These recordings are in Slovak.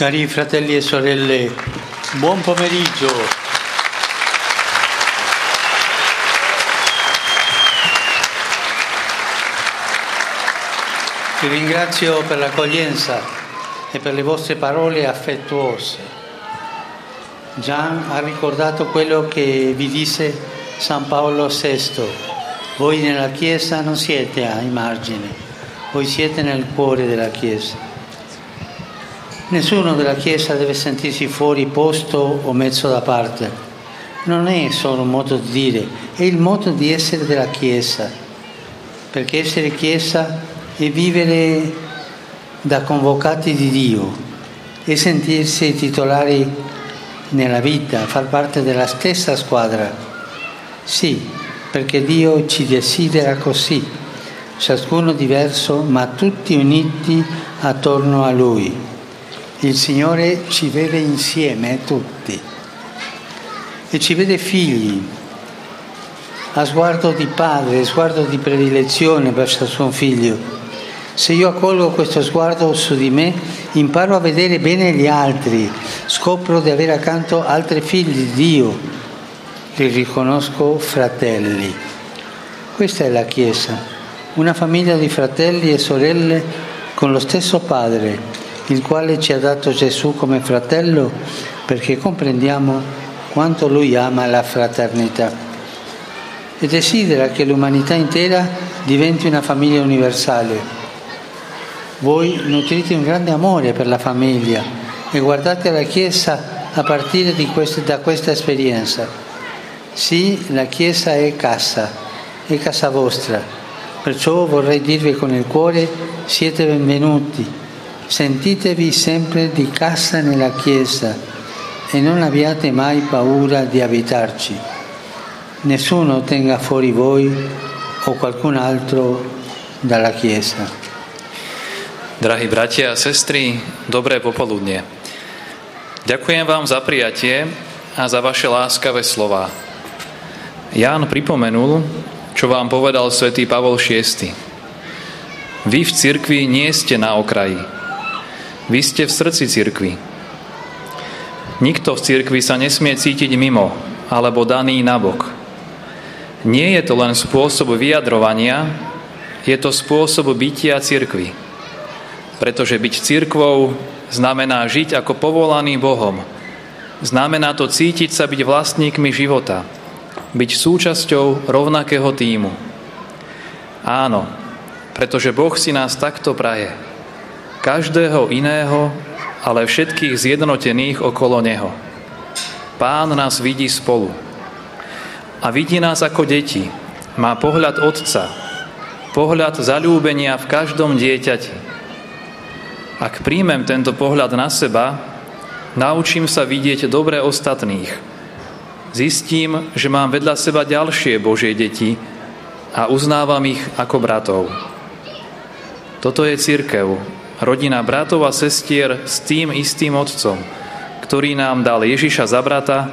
Cari fratelli e sorelle, buon pomeriggio. Vi ringrazio per l'accoglienza e per le vostre parole affettuose. Gian ha ricordato quello che vi disse San Paolo VI. Voi nella Chiesa non siete ai margini, voi siete nel cuore della Chiesa. Nessuno della Chiesa deve sentirsi fuori posto o messo da parte. Non è solo un modo di dire, è il modo di essere della Chiesa. Perché essere Chiesa e vivere da convocati di Dio e sentirsi titolari nella vita, far parte della stessa squadra. Sì, perché Dio ci desidera così, ciascuno diverso ma tutti uniti attorno a Lui. Il Signore ci vede insieme tutti e ci vede figli, a sguardo di padre, sguardo di predilezione verso suo figlio se io accolgo questo sguardo su di me, imparo a vedere bene gli altri, scopro di avere accanto altri figli di Dio, li riconosco fratelli. Questa è la Chiesa, una famiglia di fratelli e sorelle con lo stesso Padre, il quale ci ha dato Gesù come fratello perché comprendiamo quanto Lui ama la fraternità e desidera che l'umanità intera diventi una famiglia universale voi nutrite un grande amore per la famiglia e guardate la Chiesa a partire questo, da questa esperienza. Sì, la Chiesa è casa, è casa vostra. Perciò vorrei dirvi con il cuore, siete benvenuti. Sentitevi sempre di casa nella Chiesa e non abbiate mai paura di abitarci. Nessuno tenga fuori voi o qualcun altro dalla Chiesa. Drahí bratia a sestry, dobré popoludnie. Ďakujem vám za prijatie a za vaše láskavé slova. Ján pripomenul, čo vám povedal svätý Pavol VI. Vy v cirkvi nie ste na okraji. Vy ste v srdci cirkvi. Nikto v cirkvi sa nesmie cítiť mimo alebo daný nabok. Nie je to len spôsob vyjadrovania, je to spôsob bytia cirkvi pretože byť cirkvou znamená žiť ako povolaný Bohom. Znamená to cítiť sa byť vlastníkmi života, byť súčasťou rovnakého týmu. Áno, pretože Boh si nás takto praje. Každého iného, ale všetkých zjednotených okolo Neho. Pán nás vidí spolu. A vidí nás ako deti. Má pohľad Otca, pohľad zalúbenia v každom dieťati ak príjmem tento pohľad na seba, naučím sa vidieť dobre ostatných. Zistím, že mám vedľa seba ďalšie Božie deti a uznávam ich ako bratov. Toto je církev, rodina bratov a sestier s tým istým otcom, ktorý nám dal Ježiša za brata,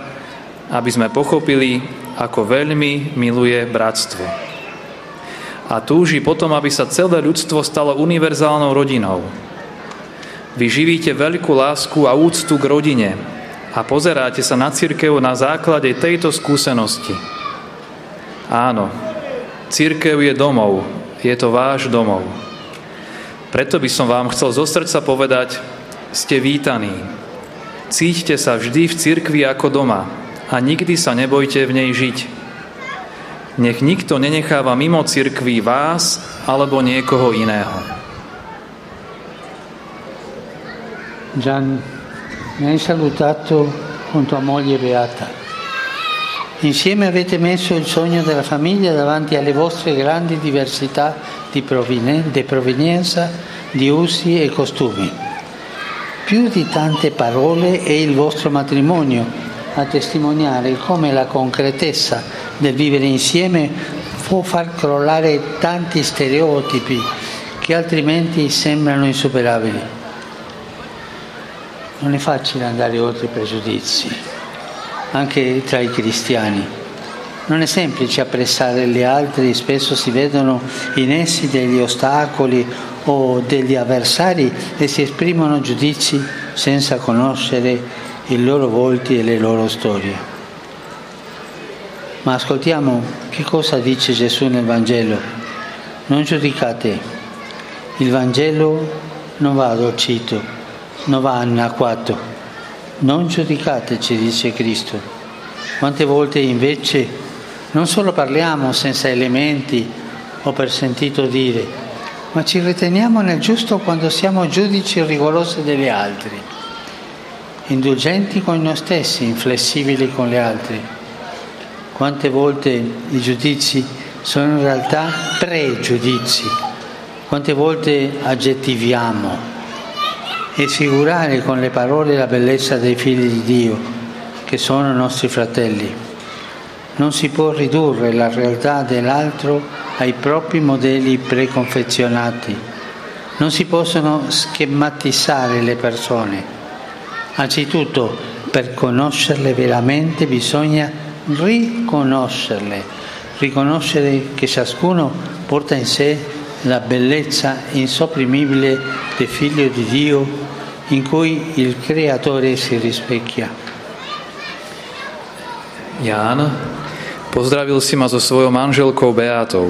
aby sme pochopili, ako veľmi miluje bratstvo. A túži potom, aby sa celé ľudstvo stalo univerzálnou rodinou, vy živíte veľkú lásku a úctu k rodine a pozeráte sa na církev na základe tejto skúsenosti. Áno, církev je domov, je to váš domov. Preto by som vám chcel zo srdca povedať, ste vítaní. Cíťte sa vždy v cirkvi ako doma a nikdy sa nebojte v nej žiť. Nech nikto nenecháva mimo cirkvi vás alebo niekoho iného. Gian, mi hai salutato con tua moglie Beata. Insieme avete messo il sogno della famiglia davanti alle vostre grandi diversità di, provenienza, di usi e costumi. Più di tante parole è il vostro matrimonio a testimoniare come la concretezza del vivere insieme può far crollare tanti stereotipi che altrimenti sembrano insuperabili. Non è facile andare oltre i pregiudizi, anche tra i cristiani. Non è semplice apprezzare gli altri, spesso si vedono in essi degli ostacoli o degli avversari e si esprimono giudizi senza conoscere i loro volti e le loro storie. Ma ascoltiamo che cosa dice Gesù nel Vangelo. Non giudicate. Il Vangelo non va addolcito, non va anacquato. Non giudicate, ci dice Cristo. Quante volte invece non solo parliamo senza elementi o per sentito dire, ma ci riteniamo nel giusto quando siamo giudici rigorosi degli altri, indulgenti con noi stessi, inflessibili con gli altri. Quante volte i giudizi sono in realtà pregiudizi, quante volte aggettiviamo? E figurare con le parole la bellezza dei figli di Dio, che sono nostri fratelli. Non si può ridurre la realtà dell'altro ai propri modelli preconfezionati. Non si possono schematizzare le persone. Anzitutto, per conoscerle veramente bisogna riconoscerle, riconoscere che ciascuno porta in sé la bellezza insopprimibile del Figlio di Dio in cui il Creatore si rispecchia. Ján, pozdravil si ma so svojou manželkou Beatou.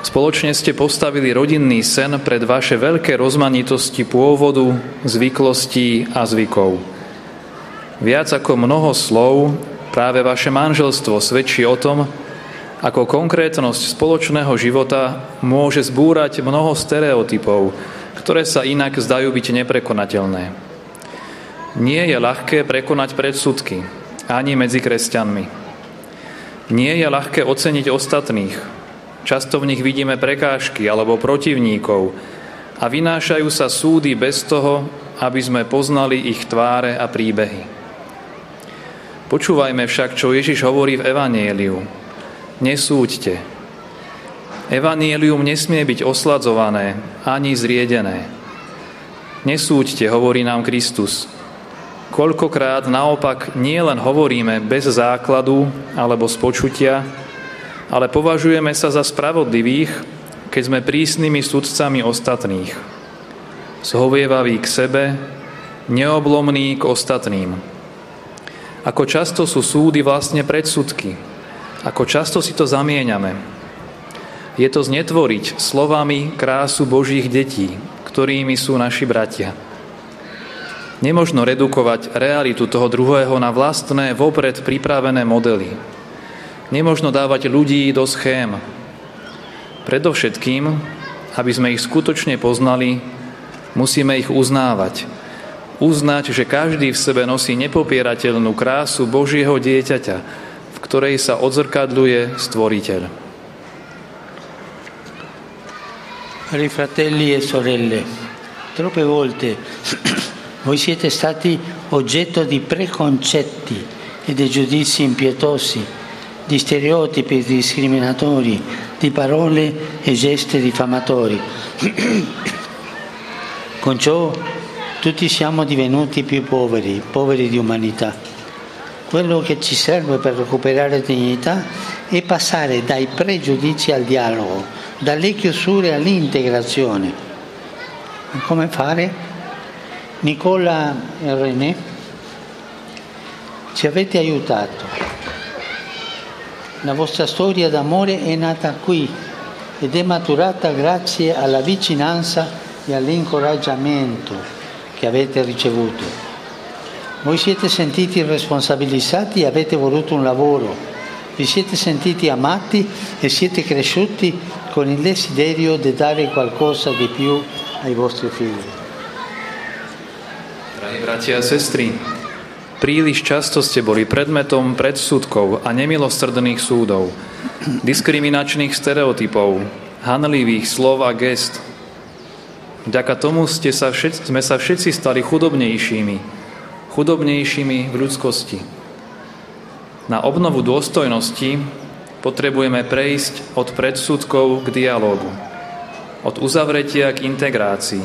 Spoločne ste postavili rodinný sen pred vaše veľké rozmanitosti pôvodu, zvyklostí a zvykov. Viac ako mnoho slov Práve vaše manželstvo svedčí o tom, ako konkrétnosť spoločného života môže zbúrať mnoho stereotypov, ktoré sa inak zdajú byť neprekonateľné. Nie je ľahké prekonať predsudky, ani medzi kresťanmi. Nie je ľahké oceniť ostatných. Často v nich vidíme prekážky alebo protivníkov a vynášajú sa súdy bez toho, aby sme poznali ich tváre a príbehy. Počúvajme však, čo Ježiš hovorí v Evanieliu. Nesúďte. Evanielium nesmie byť osladzované ani zriedené. Nesúďte, hovorí nám Kristus. Koľkokrát naopak nie len hovoríme bez základu alebo z počutia, ale považujeme sa za spravodlivých, keď sme prísnymi sudcami ostatných. Zhovievaví k sebe, neoblomní k ostatným. Ako často sú súdy vlastne predsudky. Ako často si to zamieňame. Je to znetvoriť slovami krásu Božích detí, ktorými sú naši bratia. Nemožno redukovať realitu toho druhého na vlastné, vopred pripravené modely. Nemožno dávať ľudí do schém. Predovšetkým, aby sme ich skutočne poznali, musíme ich uznávať, uznať, že každý v sebe nosí nepopierateľnú krásu Božieho dieťaťa, v ktorej sa odzrkadľuje Stvoriteľ. Cari fratelli e sorelle, troppe volte voi siete stati oggetto di preconcetti e di giudizi impietosi, di stereotipi discriminatori, di parole e gesti diffamatori. Con ciò tutti siamo divenuti più poveri, poveri di umanità. Quello che ci serve per recuperare dignità è passare dai pregiudizi al dialogo, dalle chiusure all'integrazione. Come fare? Nicola e René ci avete aiutato. La vostra storia d'amore è nata qui ed è maturata grazie alla vicinanza e all'incoraggiamento che avete ricevuto. Voi siete sentiti responsabilizzati e avete voluto un lavoro, vi siete sentiti amati e siete cresciuti con il desiderio di dare qualcosa di più ai vostri figli. Drahí bratia a sestry, príliš často ste boli predmetom predsudkov a nemilostrdných súdov, diskriminačných stereotypov, hanlivých slov a gest – Vďaka tomu ste sa všetci, sme sa všetci stali chudobnejšími, chudobnejšími v ľudskosti. Na obnovu dôstojnosti potrebujeme prejsť od predsudkov k dialogu, od uzavretia k integrácii.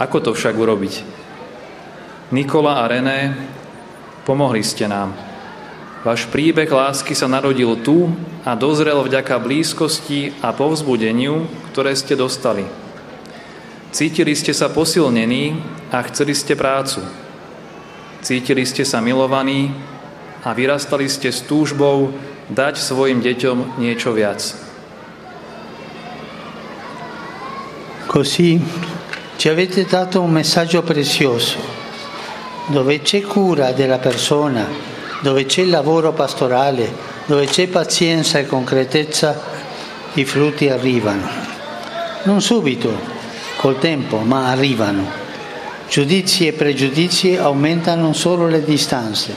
Ako to však urobiť? Nikola a René, pomohli ste nám. Váš príbeh lásky sa narodil tu a dozrel vďaka blízkosti a povzbudeniu, ktoré ste dostali – Cítili ste sa posilnení a chceli ste prácu. Cítili ste sa milovaní a vyrastali ste s túžbou dať svojim deťom niečo viac. Così ci avete dato un messaggio prezioso, dove c'è cura della persona, dove c'è lavoro pastorale, dove c'è pazienza e concretezza, i frutti arrivano. Non subito, col tempo, ma arrivano. Giudizi e pregiudizi aumentano solo le distanze.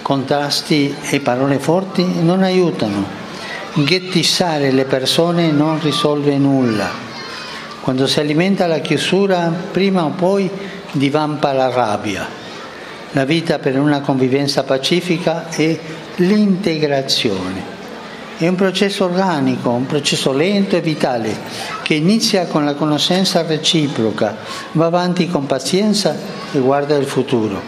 Contrasti e parole forti non aiutano. Ghettissare le persone non risolve nulla. Quando si alimenta la chiusura, prima o poi divampa la rabbia. La vita per una convivenza pacifica è l'integrazione. È un processo organico, un processo lento e vitale che inizia con la conoscenza reciproca, va avanti con pazienza e guarda il futuro.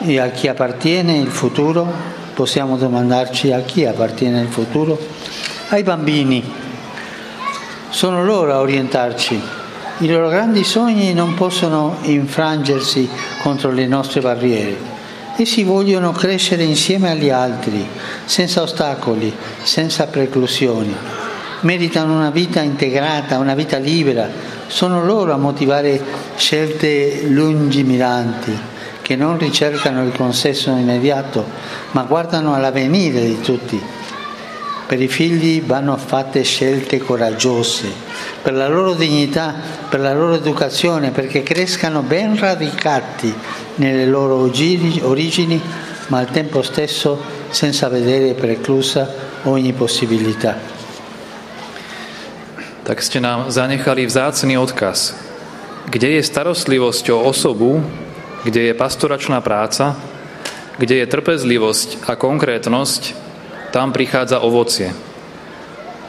E a chi appartiene il futuro? Possiamo domandarci a chi appartiene il futuro? Ai bambini. Sono loro a orientarci. I loro grandi sogni non possono infrangersi contro le nostre barriere Essi vogliono crescere insieme agli altri, senza ostacoli, senza preclusioni. Meritano una vita integrata, una vita libera. Sono loro a motivare scelte lungimiranti, che non ricercano il consenso immediato, ma guardano all'avvenire di tutti. Per i figli vanno fatte scelte coraggiose, per la loro dignità, per la loro educazione, perché crescano ben radicati nelle loro origini, ma al tempo stesso senza vedere preclusa ogni possibilità. Tak ste nám zanechali vzácný odkaz. Kde je starostlivosť o osobu, kde je pastoračná práca, kde je trpezlivosť a konkrétnosť, tam prichádza ovocie.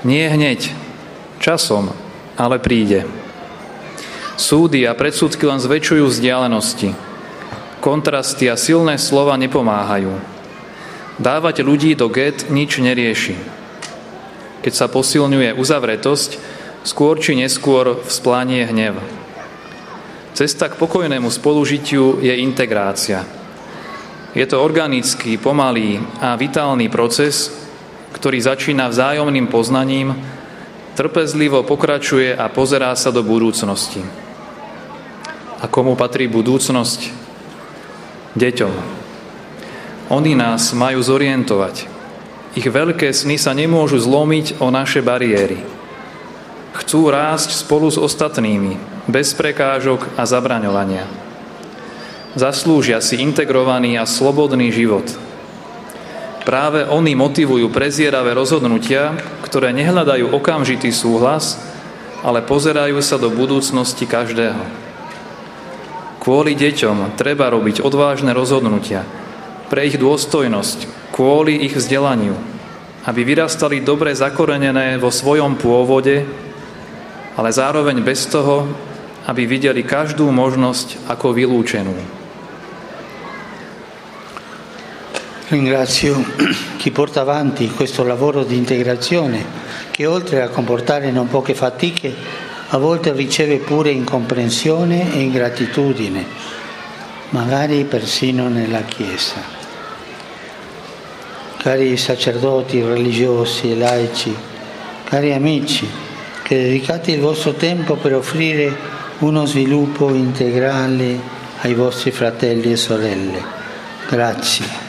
Nie hneď, časom, ale príde. Súdy a predsudky len zväčšujú vzdialenosti Kontrasty a silné slova nepomáhajú. Dávať ľudí do get nič nerieši. Keď sa posilňuje uzavretosť, skôr či neskôr vzplánie hnev. Cesta k pokojnému spolužitiu je integrácia. Je to organický, pomalý a vitálny proces, ktorý začína vzájomným poznaním, trpezlivo pokračuje a pozerá sa do budúcnosti. A komu patrí budúcnosť? deťom. Oni nás majú zorientovať. Ich veľké sny sa nemôžu zlomiť o naše bariéry. Chcú rásť spolu s ostatnými, bez prekážok a zabraňovania. Zaslúžia si integrovaný a slobodný život. Práve oni motivujú prezieravé rozhodnutia, ktoré nehľadajú okamžitý súhlas, ale pozerajú sa do budúcnosti každého. Kvôli deťom treba robiť odvážne rozhodnutia pre ich dôstojnosť, kvôli ich vzdelaniu, aby vyrastali dobre zakorenené vo svojom pôvode, ale zároveň bez toho, aby videli každú možnosť ako vylúčenú. Ringrazio chi porta avanti questo lavoro di integrazione che oltre a comportare non poche fatiche a volte riceve pure incomprensione e ingratitudine, magari persino nella Chiesa. Cari sacerdoti religiosi e laici, cari amici, che dedicate il vostro tempo per offrire uno sviluppo integrale ai vostri fratelli e sorelle. Grazie.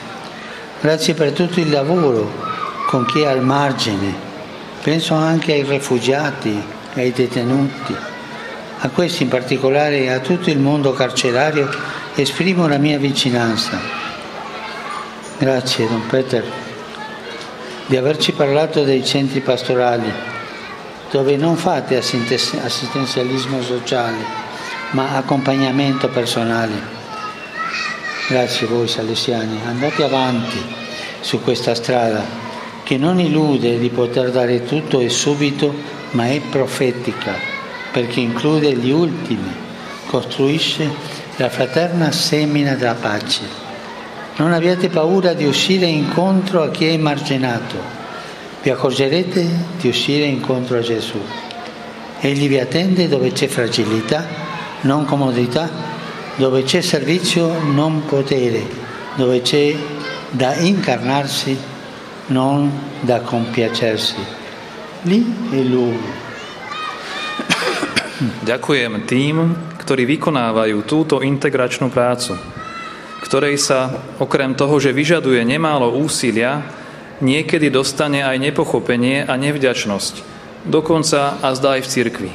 Grazie per tutto il lavoro con chi è al margine. Penso anche ai rifugiati, e ai detenuti. A questi in particolare e a tutto il mondo carcerario esprimo la mia vicinanza. Grazie, Don Peter, di averci parlato dei centri pastorali, dove non fate assistenzialismo sociale, ma accompagnamento personale. Grazie voi salesiani, andate avanti su questa strada che non illude di poter dare tutto e subito ma è profetica perché include gli ultimi, costruisce la fraterna semina della pace. Non abbiate paura di uscire incontro a chi è emarginato, vi accorgerete di uscire incontro a Gesù. Egli vi attende dove c'è fragilità, non comodità, dove c'è servizio, non potere, dove c'è da incarnarsi, non da compiacersi. Lì è Lui. Ďakujem tým, ktorí vykonávajú túto integračnú prácu, ktorej sa okrem toho, že vyžaduje nemálo úsilia, niekedy dostane aj nepochopenie a nevďačnosť, dokonca a zdá aj v cirkvi.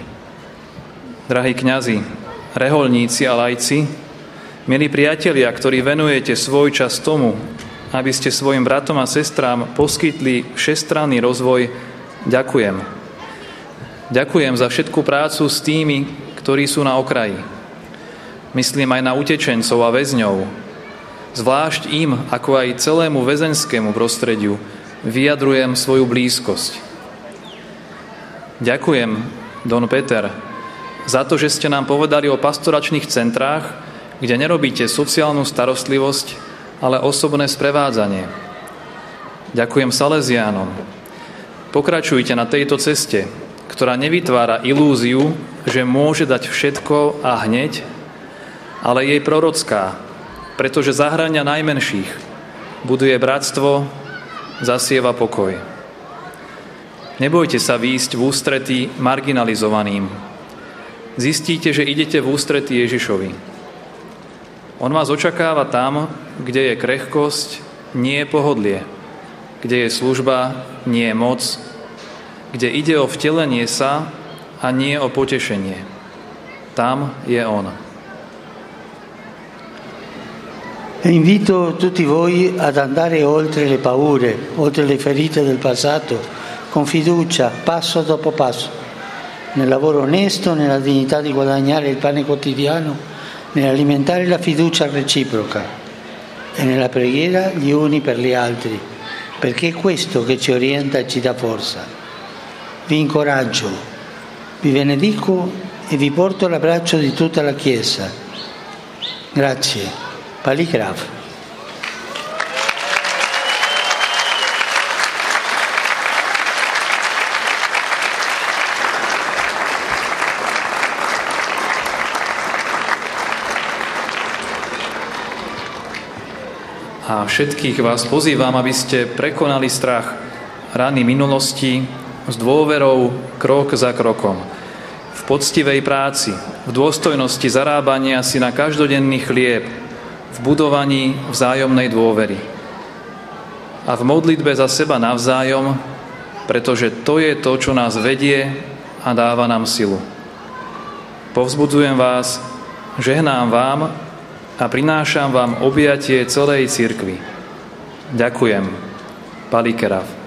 Drahí kňazi, reholníci a lajci, milí priatelia, ktorí venujete svoj čas tomu, aby ste svojim bratom a sestrám poskytli všestranný rozvoj, ďakujem. Ďakujem za všetku prácu s tými, ktorí sú na okraji. Myslím aj na utečencov a väzňov. Zvlášť im, ako aj celému väzenskému prostrediu, vyjadrujem svoju blízkosť. Ďakujem, Don Peter, za to, že ste nám povedali o pastoračných centrách, kde nerobíte sociálnu starostlivosť, ale osobné sprevádzanie. Ďakujem Salesiánom. Pokračujte na tejto ceste, ktorá nevytvára ilúziu, že môže dať všetko a hneď, ale jej prorocká, pretože zahrania najmenších, buduje bratstvo, zasieva pokoj. Nebojte sa výjsť v ústretí marginalizovaným. Zistíte, že idete v ústretí Ježišovi. On vás očakáva tam, kde je krehkosť, nie je pohodlie, kde je služba, nie je moc, kde ide o vtelenie sa a nie o potešenie. Tam je On. E invito tutti voi ad andare oltre le paure, oltre le ferite del passato, con fiducia, passo dopo passo, nel lavoro onesto, nella dignità di guadagnare il pane quotidiano, nell'alimentare la fiducia reciproca e nella preghiera gli uni per gli altri, perché è questo che ci orienta e ci dà forza vi incoraggio, vi benedico e vi porto l'abbraccio di tutta la Chiesa. Grazie. Paligraf. A všetkých vás pozývam, aby ste prekonali strach, rany minulosti, s dôverou krok za krokom. V poctivej práci, v dôstojnosti zarábania si na každodenný chlieb, v budovaní vzájomnej dôvery. A v modlitbe za seba navzájom, pretože to je to, čo nás vedie a dáva nám silu. Povzbudzujem vás, žehnám vám a prinášam vám objatie celej cirkvi. Ďakujem. Palikerav.